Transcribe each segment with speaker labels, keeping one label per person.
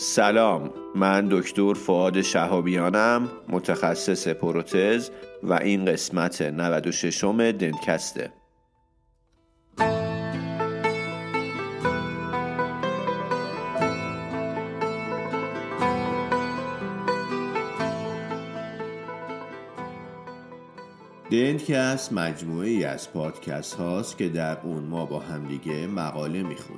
Speaker 1: سلام من دکتر فعاد شهابیانم متخصص پروتز و این قسمت 96 م دنکسته. دنکست مجموعه ای از پادکست هاست که در اون ما با همدیگه مقاله می‌خونیم.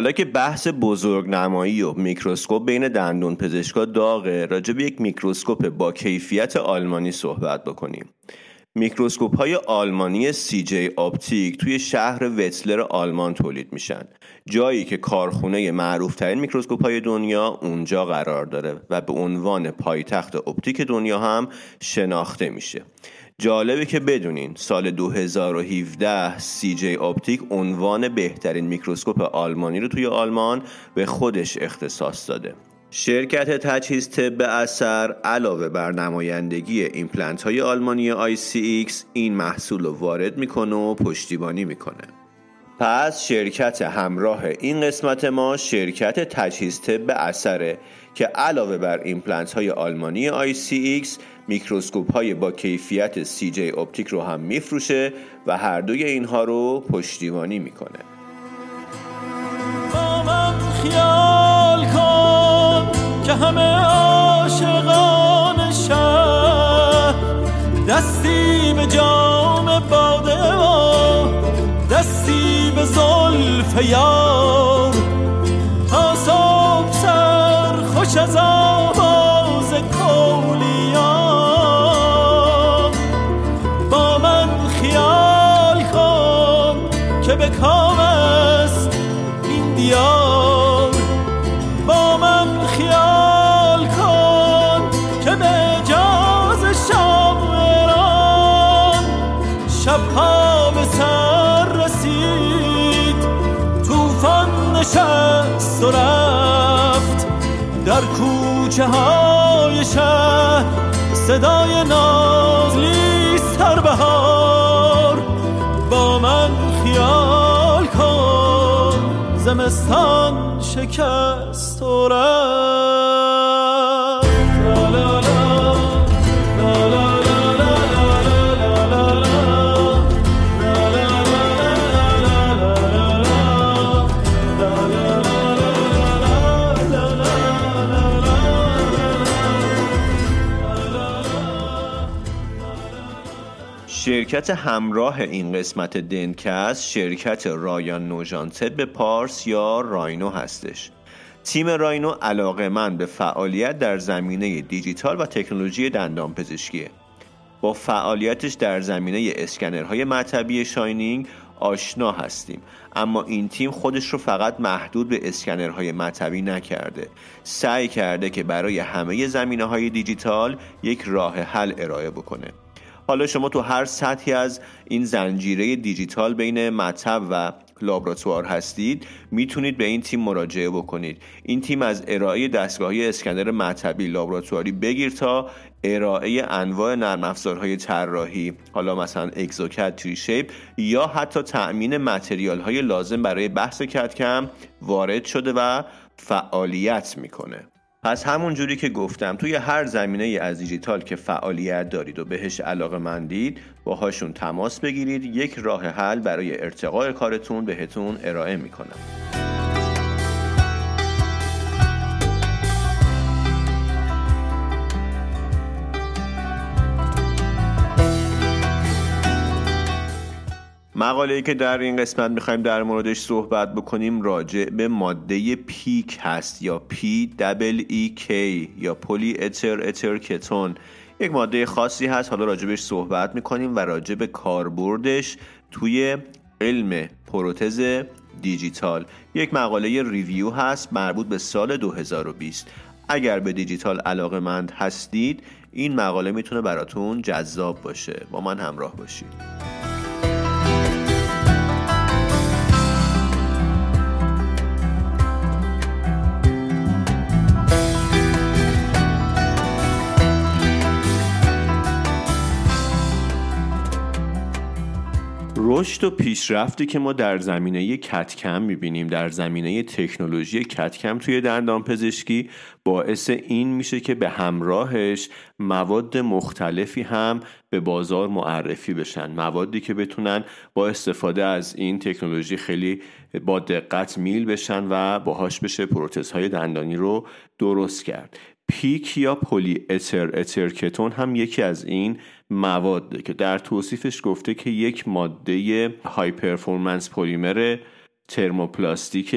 Speaker 1: حالا که بحث بزرگ نمایی و میکروسکوپ بین دندون پزشکا داغه راجع به یک میکروسکوپ با کیفیت آلمانی صحبت بکنیم. میکروسکوپ های آلمانی CJ Optik توی شهر وتسلر آلمان تولید میشن. جایی که کارخونه معروف ترین میکروسکوپ های دنیا اونجا قرار داره و به عنوان پایتخت اپتیک دنیا هم شناخته میشه. جالبه که بدونین سال 2017 CJ Optik عنوان بهترین میکروسکوپ آلمانی رو توی آلمان به خودش اختصاص داده. شرکت تجهیز طب اثر علاوه بر نمایندگی ایمپلنت های آلمانی ICX این محصول رو وارد می‌کنه و پشتیبانی می‌کنه. پس شرکت همراه این قسمت ما شرکت تجهیز طب اثره که علاوه بر ایمپلنت های آلمانی ICX میکروسکوپ های با کیفیت CJ Optik رو هم میفروشه و هر دوی اینها رو پشتیبانی می‌کنه. با من خیال کن که همه عاشقان دستی به جام باده و دستی به زلف یار کوچه های شهر صدای نازلی سر بهار با من خیال کن زمستان شکست و شرکت همراه این قسمت دنکست شرکت رایان نوژان به پارس یا راینو هستش. تیم راینو علاقه من به فعالیت در زمینه دیجیتال و تکنولوژی دندان پزشکیه. با فعالیتش در زمینه اسکنرهای مطبی شاینینگ آشنا هستیم. اما این تیم خودش رو فقط محدود به اسکنرهای مطبی نکرده. سعی کرده که برای همه زمینه های دیجیتال یک راه حل ارائه بکنه. حالا شما تو هر سطحی از این زنجیره دیجیتال بین مطب و لابراتوار هستید می‌تونید به این تیم مراجعه بکنید. این تیم از ارائه دستگاهی اسکنر مطبی لابراتواری بگیر تا ارائه انواع نرم افزارهای طراحی حالا مثلا اگزوکت تری شیپ یا حتی تأمین متریال های لازم برای بحث کتکم وارد شده و فعالیت می‌کنه. پس همون جوری که گفتم توی هر زمینه از دیجیتال که فعالیت دارید و بهش علاقه مندید باهاشون تماس بگیرید یک راه حل برای ارتقاء کارتون بهتون ارائه می‌کنم. مقاله که در این قسمت می‌خوایم در موردش صحبت بکنیم راجع به ماده PEEK هست یا P double E K یا پلی اتر اتر کتون یک ماده خاصی هست حالا راجبش صحبت می‌کنیم و راجع به کاربردش توی علم پروتز دیجیتال. یک مقاله ریویو هست مربوط به سال 2020 اگر به دیجیتال علاقه مند هستید این مقاله می‌تونه براتون جذاب باشه. با من همراه باشید. رشد و پیشرفتی که ما در زمینه کتکم می‌بینیم در زمینه تکنولوژی کتکم توی دندان پزشکی باعث این میشه که به همراهش مواد مختلفی هم به بازار معرفی بشن. موادی که بتونن با استفاده از این تکنولوژی خیلی با دقت میل بشن و باهاش بشه پروتزهای دندانی رو درست کرد. پیک یا پلی اتر اترکتون هم یکی از این مواده که در توصیفش گفته که یک ماده high performance پلیمر ترموپلاستیک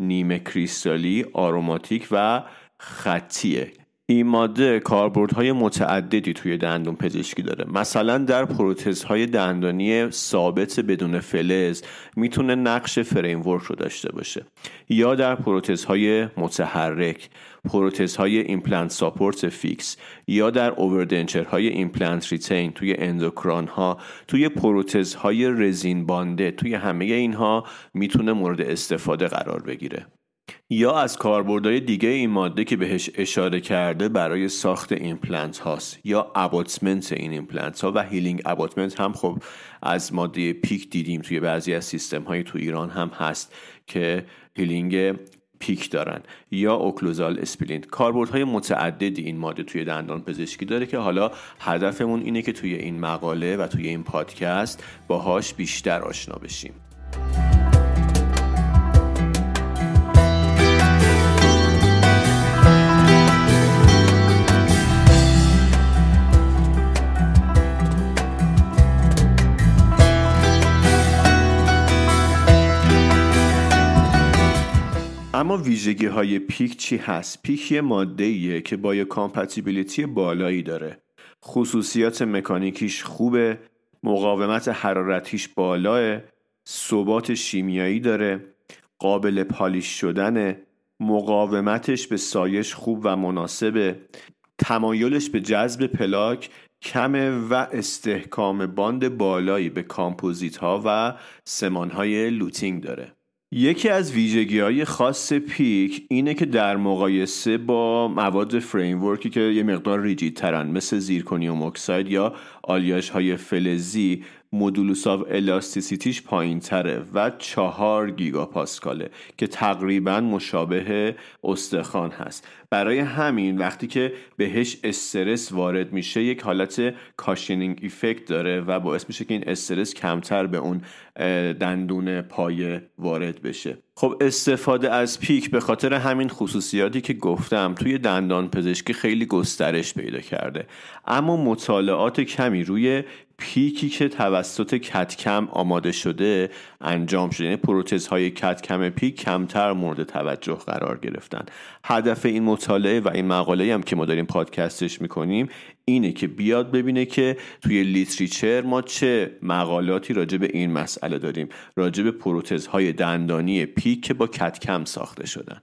Speaker 1: نیمه کریستالی آروماتیک و خطیه. این ماده کاربردهای متعددی توی دندون پزشکی داره. مثلا در پروتزهای دندانی ثابت بدون فلز می‌تونه نقش framework رو داشته باشه. یا در پروتزهای متحرک پروتزهای implant support fixed یا در overdenture های implant retained توی endocrown ها توی پروتزهای resin bonded توی همه اینها می‌تونه مورد استفاده قرار بگیره. یا از کاربردهای دیگه این ماده که بهش اشاره کرده برای ساخت ایمپلنت هاست یا abutment این ایمپلنت ها و healing abutment هم خب از ماده PEEK دیدیم توی بعضی از سیستم های تو ایران هم هست که healing PEEK دارن یا occlusal splint. کاربردهای متعددی این ماده توی دندان پزشکی داره که حالا هدفمون اینه که توی این مقاله و توی این پادکست باهاش بیشتر آشنا بشیم. ویژگی های PEEK چی هست؟ PEEK یه ماده ایه که biocompatibility بالایی داره خصوصیات مکانیکیش خوبه مقاومت حرارتیش بالاه ثبات شیمیایی داره قابل polish شدنه مقاومتش به سایش خوب و مناسبه تمایلش به جذب پلاک کمه و استحکام bond بالایی به کامپوزیت ها و سمان های luting داره یکی از ویژگی های خاص PEEK اینه که در مقایسه با مواد framework ی که یه مقدار rigid ترن مثل zirconium oxide یا آلیاژ های فلزی modulus of elasticity ش پایین تره و چهار گیگا پاسکاله که تقریبا مشابه استخوان هست. برای همین وقتی که بهش استرس وارد میشه یک حالت cushioning effect داره و باعث میشه که این استرس کمتر به اون دندون پایه وارد بشه. خب استفاده از پیک به خاطر همین خصوصیاتی که گفتم توی دندان پزشکی خیلی گسترش پیدا کرده. اما مطالعات کمی روی پیکی که توسط کتکم آماده شده انجام شده. یعنی پروتزهای کتکم پیک کمتر مورد توجه قرار گرفتن. هدف این مطالعه و این مقاله هم که ما داریم پادکستش می‌کنیم اینه که بیاد ببینه که توی لیتریچر ما چه مقالاتی راجع به این مسئله داریم راجع به پروتزهای دندانی PEEK که با CAD/CAM ساخته شدن.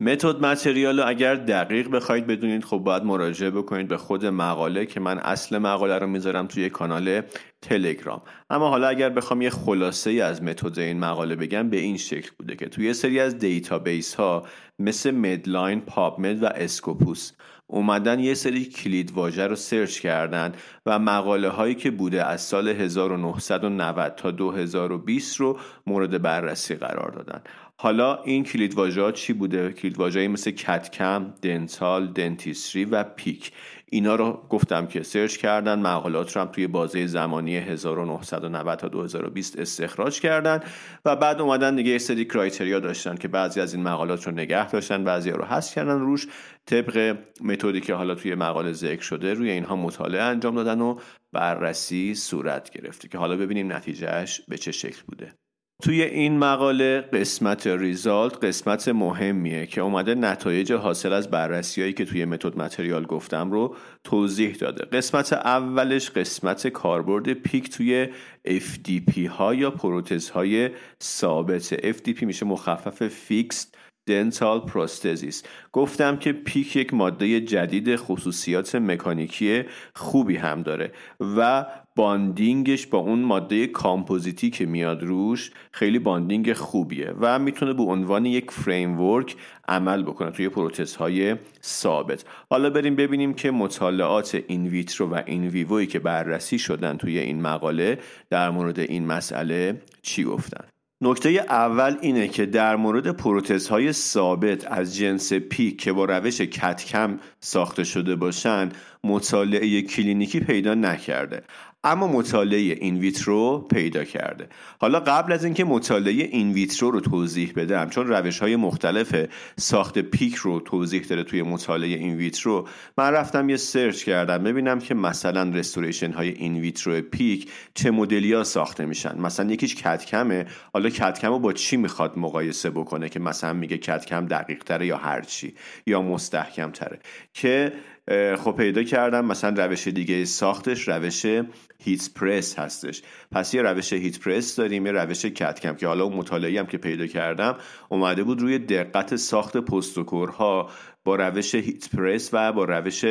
Speaker 1: method material رو اگر دقیق بخواید بدونید خب باید مراجعه بکنید به خود مقاله که من اصل مقاله رو می‌ذارم توی کانال تلگرام. اما حالا اگر بخوام یه خلاصه ای از method این مقاله بگم به این شکل بوده که توی سری از database ها مثل MEDLINE، PubMed و Scopus اومدن یه سری کلید واژه رو search کردن و مقاله هایی که بوده از سال 1990 تا 2020 رو مورد بررسی قرار دادن. حالا این کلید واژه چی بوده؟ کلید واژه‌ای مثل کتکم، دنتال، دنتیستری و پیک. اینا رو گفتم که سرچ کردن مقالات رو هم توی بازه زمانی 1990 تا 2020 استخراج کردن و بعد اومدن دیگه یه سری کرایتریا داشتن که بعضی از این مقالات رو نگه داشتن بعضی رو حذف کردن روش. طبق method ی که حالا توی مقاله ذکر شده روی اینها مطالعه انجام دادن و بررسی صورت گرفته که حالا ببینیم نتیجهش به چه شکل بوده. توی این مقاله قسمت result قسمت مهمیه که اومده نتایج حاصل از بررسی هایی که توی method material گفتم رو توضیح داده. قسمت اولش قسمت کاربرد PEEK توی FDP ها یا پروتز های ثابت FDP میشه مخفف فیکس dental prosthesis گفتم که PEEK یک ماده جدید خصوصیات مکانیکی خوبی هم داره و bonding ش با اون ماده کامپوزیتی که میاد روش خیلی bonding خوبیه و می‌تونه به عنوان یک framework عمل بکنه توی پروتز های ثابت. حالا بریم ببینیم که مطالعات in vitro و این ویووی که بررسی شدن توی این مقاله در مورد این مسئله چی گفتن. نکته اول اینه که در مورد پروتزهای ثابت از جنس PEEK که با روش CAD/CAM ساخته شده باشن مطالعه کلینیکی پیدا نکرده اما مطالعه in vitro پیدا کرده. حالا قبل از اینکه مطالعه in vitro رو توضیح بدم چون روش های مختلف ساخت PEEK رو توضیح داره توی مطالعه in vitro من رفتم یه search کردم ببینم که مثلا restoration های in vitro PEEK چه مدلی ها ساخته میشن. مثلا یکیش CAD/CAM ه حالا کتکم رو با چی می‌خواد مقایسه بکنه که مثلا میگه کتکم دقیق تره یا هرچی یا مستحکم تره که خب پیدا کردم. مثلا روش دیگه ساختش روش هیت پرس هستش. پس یه روش هیت پرس داریم یه روش کتکم که حالا اون مطالعه هم که پیدا کردم اومده بود روی دقت ساخت پستوکورها با روش هیت پرس و با روش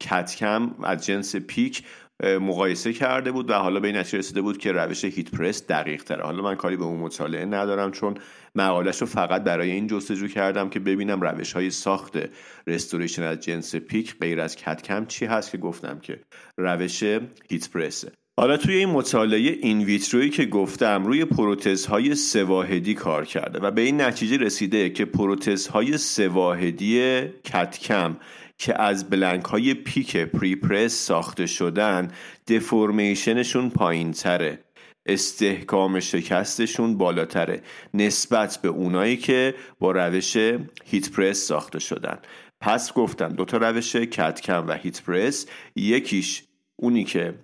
Speaker 1: کتکم از جنس پیک مقایسه کرده بود و حالا به این نتیجه رسیده بود که روش هیت پرس دقیق تره. حالا من کاری به اون مطالعه ندارم چون مقالش رو فقط برای این جستجو کردم که ببینم روش های ساخت رستوریشن از جنس پیک غیر از کتکم چی هست که گفتم که روش هیت پرسه. حالا توی این مطالعه این ویترویی که گفتم روی پروتزهای سواهدی کار کرده و به این نتیجه رسیده که پروتزهای سواهدی کتکم که از بلنک های پیک پریپرس ساخته شدن دفورمیشنشون پایین تره استحکام شکستشون بالاتره. نسبت به اونایی که با روش هیت پرس ساخته شدن. پس گفتم دوتا روش کتکم و هیت پرس یکیش اونی که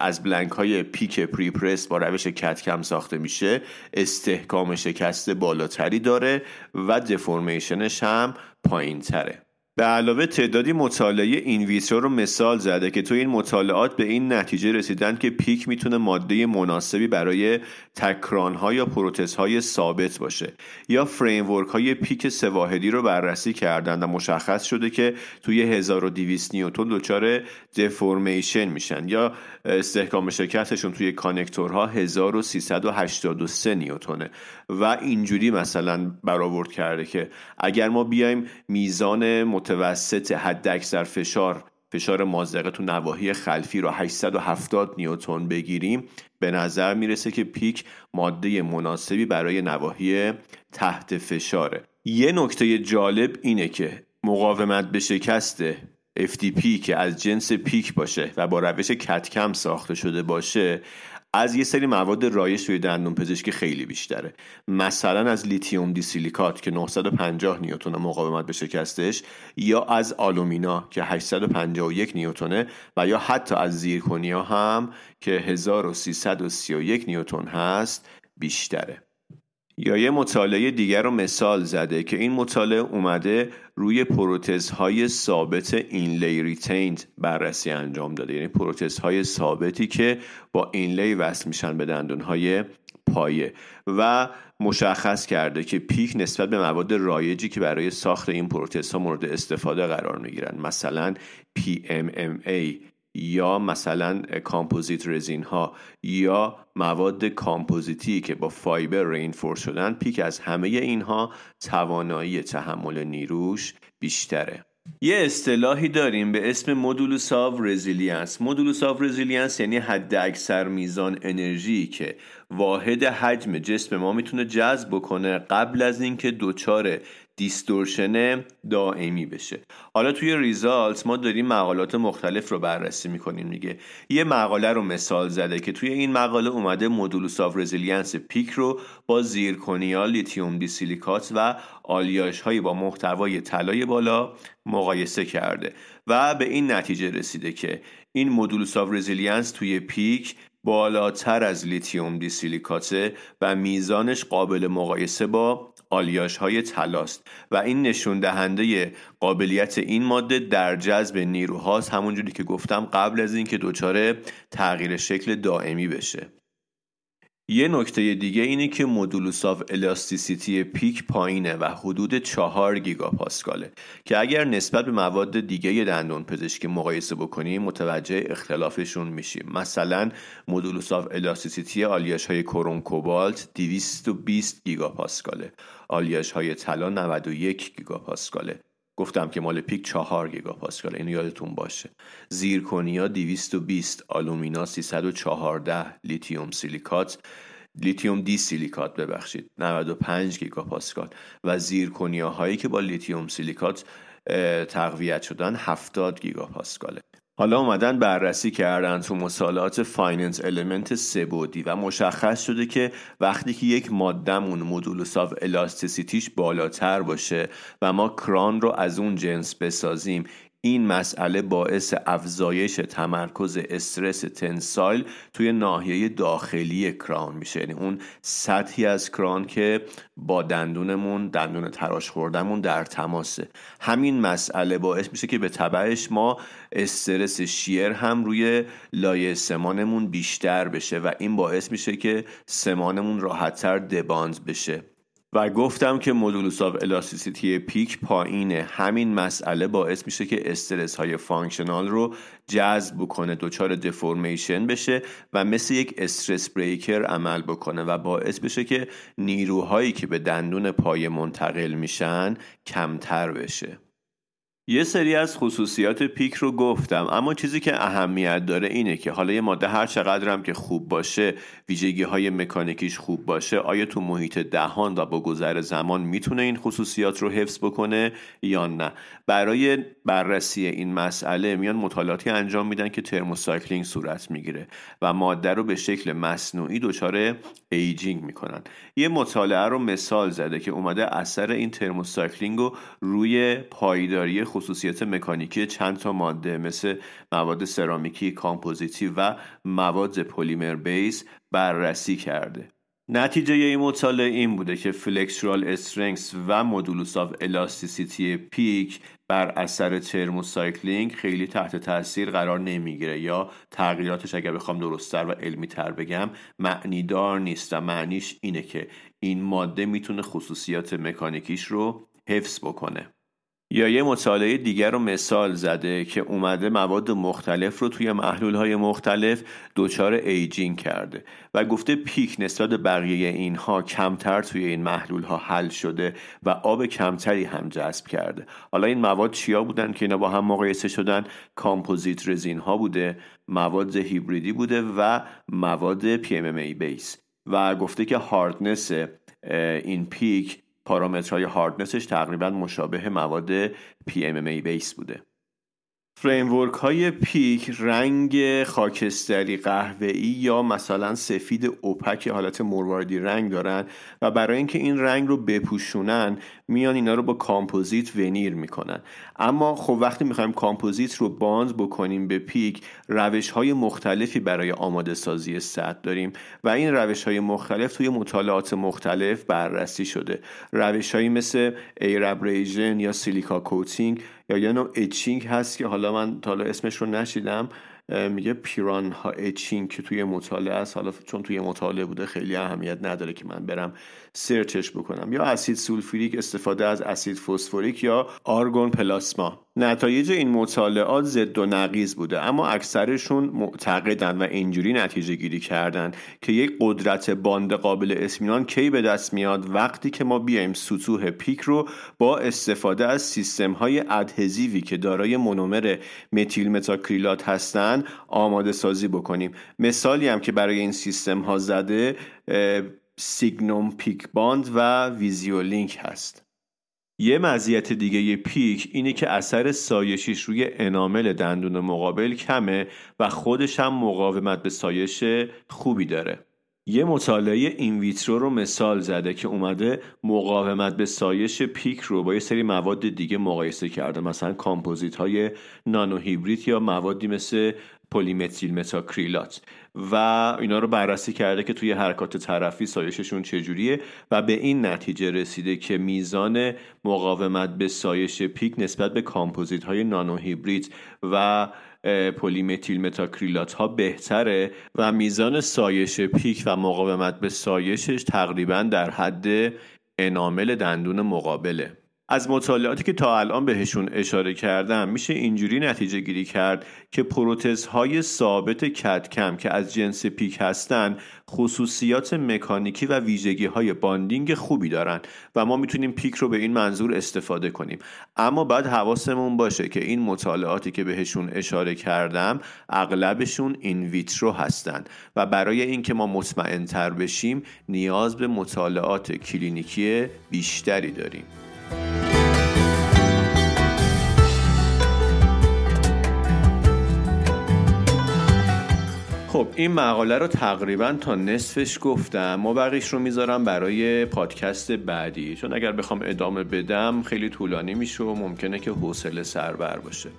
Speaker 1: از بلنک های پیک پریپرس با روش کتکم ساخته میشه. استحکام شکست بالاتری داره و deformation ش هم پایین تره به علاوه تعدادی مطالعه in vitro رو مثال زده که تو این مطالعات به این نتیجه رسیدن که PEEK می‌تونه ماده مناسبی برای تک crown ها یا پروتز های ثابت باشه یا framework های PEEK سه واحدی رو بررسی کردن و مشخص شده که توی 1200 نیوتن دچار deformation میشن یا استحکام شکستشون توی connector ها 1383 نیوتونه و اینجوری مثلا برآورد کرده که اگر ما بیایم میزان متوسط حد اکثر فشار فشار مازقه تو نواحی خلفی رو 870 نیوتن بگیریم. به نظر می‌رسه که پیک ماده مناسبی برای نواحی تحت فشاره. یه نکته جالب اینه که مقاومت به شکست FTP که از جنس پیک باشه و با روش کتکم ساخته شده باشه از یه سری مواد رایج توی دندون پزشکی خیلی بیشتره. مثلا از lithium disilicate که 950 نیوتن مقاومت به شکستش یا از alumina که 851 نیوتنه و یا حتی از zirconia هم که 1331 نیوتن هست بیشتره. یا یه مطالعه دیگر رو مثال زده که این مطالعه اومده روی پروتزهای ثابت inlay retained بررسی انجام داده. یعنی پروتزهای ثابتی که با inlay وصل میشن به دندونهای پایه و مشخص کرده که PEEK نسبت به مواد رایجی که برای ساخت این پروتزها مورد استفاده قرار می‌گیرن. مثلا PMMA یا مثلا composite resin ها یا مواد کامپوزیتی که با fiber reinforce شدن PEEK از همه اینها توانایی تحمل نیروش بیشتره. یه اصطلاحی داریم به اسم modulus of resilience modulus of resilience یعنی حد اکثر میزان انرژی که واحد حجم جسم ما می‌تونه جذب بکنه قبل از اینکه دچار distortion دائمی بشه. حالا توی result ما داریم مقالات مختلف رو بررسی می‌کنیم دیگه. یه مقاله رو مثال زده که توی این مقاله اومده modulus of resilience PEEK رو با zirconia lithium disilicate و آلیاژ هایی با محتوای طلای بالا مقایسه کرده و به این نتیجه رسیده که این modulus of resilience توی PEEK بالاتر از lithium disilicate ه و میزانش قابل مقایسه با آلیاژ های طلاست و این نشون دهنده قابلیت این ماده در جذب نیروهاست همونجوری که گفتم قبل از اینکه دچار تغییر شکل دائمی بشه. یه نکته دیگه اینه که modulus of elasticity PEEK پایینه و حدود 4 گیگاپاسکاله که اگر نسبت به مواد دیگه دندون پزشکی مقایسه بکنیم متوجه اختلافشون میشیم. مثلا modulus of elasticity آلیاژ های کروم کوبالت 220 گیگاپاسکاله. آلیاژ های طلا 91 گیگاپاسکاله. گفتم که مال PEEK 4 گیگاپاسکال اینو یادتون باشه. zirconia 220 alumina 314 lithium silicate. lithium disilicate ببخشید 95 گیگاپاسکال. و zirconia هایی که با lithium silicate تقویت شدن 70 گیگاپاسکاله. حالا اومدن بررسی کردن تو مطالعات finite element سه بعدی و مشخص شده که وقتی که یک مادهمون modulus of elasticity ش بالاتر باشه و ما crown رو از اون جنس بسازیم این مسئله باعث افزایش تمرکز استرس tensile توی ناحیه داخلی crown میشه. یعنی اون سطحی از crown که با دندونمون دندون تراش خوردمون در تماسه. همین مسئله باعث میشه که به تبعش ما استرس shear هم روی لایه سمانمون بیشتر بشه و این باعث میشه که سمانمون راحتتر debond بشه. و گفتم که modulus of elasticity PEEK پایینه همین مسئله باعث میشه که استرس های functional رو جذب بکنه دچار deformation بشه و مثل یک استرس بریکر عمل بکنه و باعث بشه که نیروهایی که به دندون پای منتقل میشن کمتر بشه. یه سری از خصوصیات پیک رو گفتم اما چیزی که اهمیت داره اینه که حالا یه ماده هر چقدر هم که خوب باشه ویژگی های مکانیکیش خوب باشه آیا تو محیط دهان و با گذر زمان می‌تونه این خصوصیات رو حفظ بکنه یا نه؟ برای بررسی این مسئله میان مطالعاتی انجام میدن که ترموسایکلینگ صورت می‌گیره و ماده رو به شکل مصنوعی دچار aging می‌کنن. یه مطالعه رو مثال زده که اومده اثر این thermocycling رو روی پایداری خصوصیت مکانیکی چند تا ماده مثل مواد سرامیکی کامپوزیتی و مواد polymer base بررسی کرده. نتیجه این مطالعه این بوده که flexural strength و modulus of elasticity PEEK بر اثر thermocycling خیلی تحت تاثیر قرار نمی‌گیره یا تغییراتش اگر بخوام درستتر و علمی تر بگم معنیدار نیست و معنیش اینه که این ماده می‌تونه خصوصیات مکانیکیش رو حفظ بکنه. یا یه مطالعه دیگر رو مثال زده که اومده مواد مختلف رو توی محلول های مختلف دچار aging کرده و گفته PEEK نسبت بقیه اینها کمتر توی این محلول ها حل شده و آب کمتری هم جذب کرده. حالا این مواد چیا بودن که اینا با هم مقایسه شدن؟ composite resin ها بوده مواد هیبریدی بوده و مواد PMMA base و گفته که hardness این PEEK پارامترهای hardness ش تقریبا مشابه مواد PMMA base بوده. framework های PEEK رنگ خاکستری قهوه‌ای یا مثلا سفید opaque حالت مرواردی رنگ دارن و برای اینکه این رنگ رو بپوشونن میان اینا رو با کامپوزیت veneer می‌کنن. اما خب وقتی می‌خوایم کامپوزیت رو bond بکنیم به PEEK روش های مختلفی برای آماده سازی سطح داریم و این روش های مختلف توی مطالعات مختلف بررسی شده. روش هایی مثل air abrasion یا silica coating یا یه نوع etching هست که حالا من تا اسمش رو نشنیدم میگه piranha etching که توی مطالعه است. حالا چون توی مطالعه بوده خیلی اهمیت نداره که من برم سرچش بکنم. یا اسید سولفوریک استفاده از اسید فسفوریک یا آرگون پلاسما. نتایج این مطالعات ضد و نقیض بوده اما اکثرشون معتقدن و اینجوری نتیجه گیری کردن که یک قدرت bond قابل اسمینان کی به دست میاد وقتی که ما بیایم سطوح PEEK رو با استفاده از سیستم های adhesive ی که دارای مونومر متیل متاکریلات هستن آماده سازی بکنیم. مثالی هم که برای این سیستم ها زده Signum PEEK Bond و Visio.link هست. یه مزیت دیگه PEEK اینه که اثر سایشیش روی enamel دندون مقابل کمه و خودش هم مقاومت به سایش خوبی داره. یه مطالعه in vitro رو مثال زده که اومده مقاومت به سایش PEEK رو با یه سری مواد دیگه مقایسه کرده. مثلا کامپوزیت های nano hybrid یا موادی مثل پلی متیل متاکریلات. و اینا رو بررسی کرده که توی حرکات طرفی سایششون چجوریه و به این نتیجه رسیده که میزان مقاومت به سایش PEEK نسبت به کامپوزیت های nano hybrid و پلی متیل متاکریلات ها بهتره و میزان سایش PEEK و مقاومت به سایشش تقریبا در حد enamel دندون مقابله. از مطالعاتی که تا الان بهشون اشاره کردم میشه اینجوری نتیجه گیری کرد که پروتزهای ثابت کدکم که از جنس PEEK هستن خصوصیات مکانیکی و ویژگی های bonding خوبی دارن و ما می‌تونیم PEEK رو به این منظور استفاده کنیم. اما بعد حواسمون باشه که این مطالعاتی که بهشون اشاره کردم اغلبشون این ویترو هستن و برای اینکه ما مطمئن تر بشیم نیاز به مطالعات کلینیکی بیشتری داریم. خب این مقاله رو تقریبا تا نصفش گفتم. ما بقیش رو می‌ذارم برای پادکست بعدی. چون اگر بخوام ادامه بدم خیلی طولانی میشه و ممکنه که حوصله سربر باشه.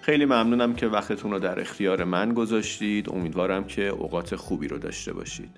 Speaker 1: خیلی ممنونم که وقتتون رو در اختیار من گذاشتید. امیدوارم که اوقات خوبی رو داشته باشید.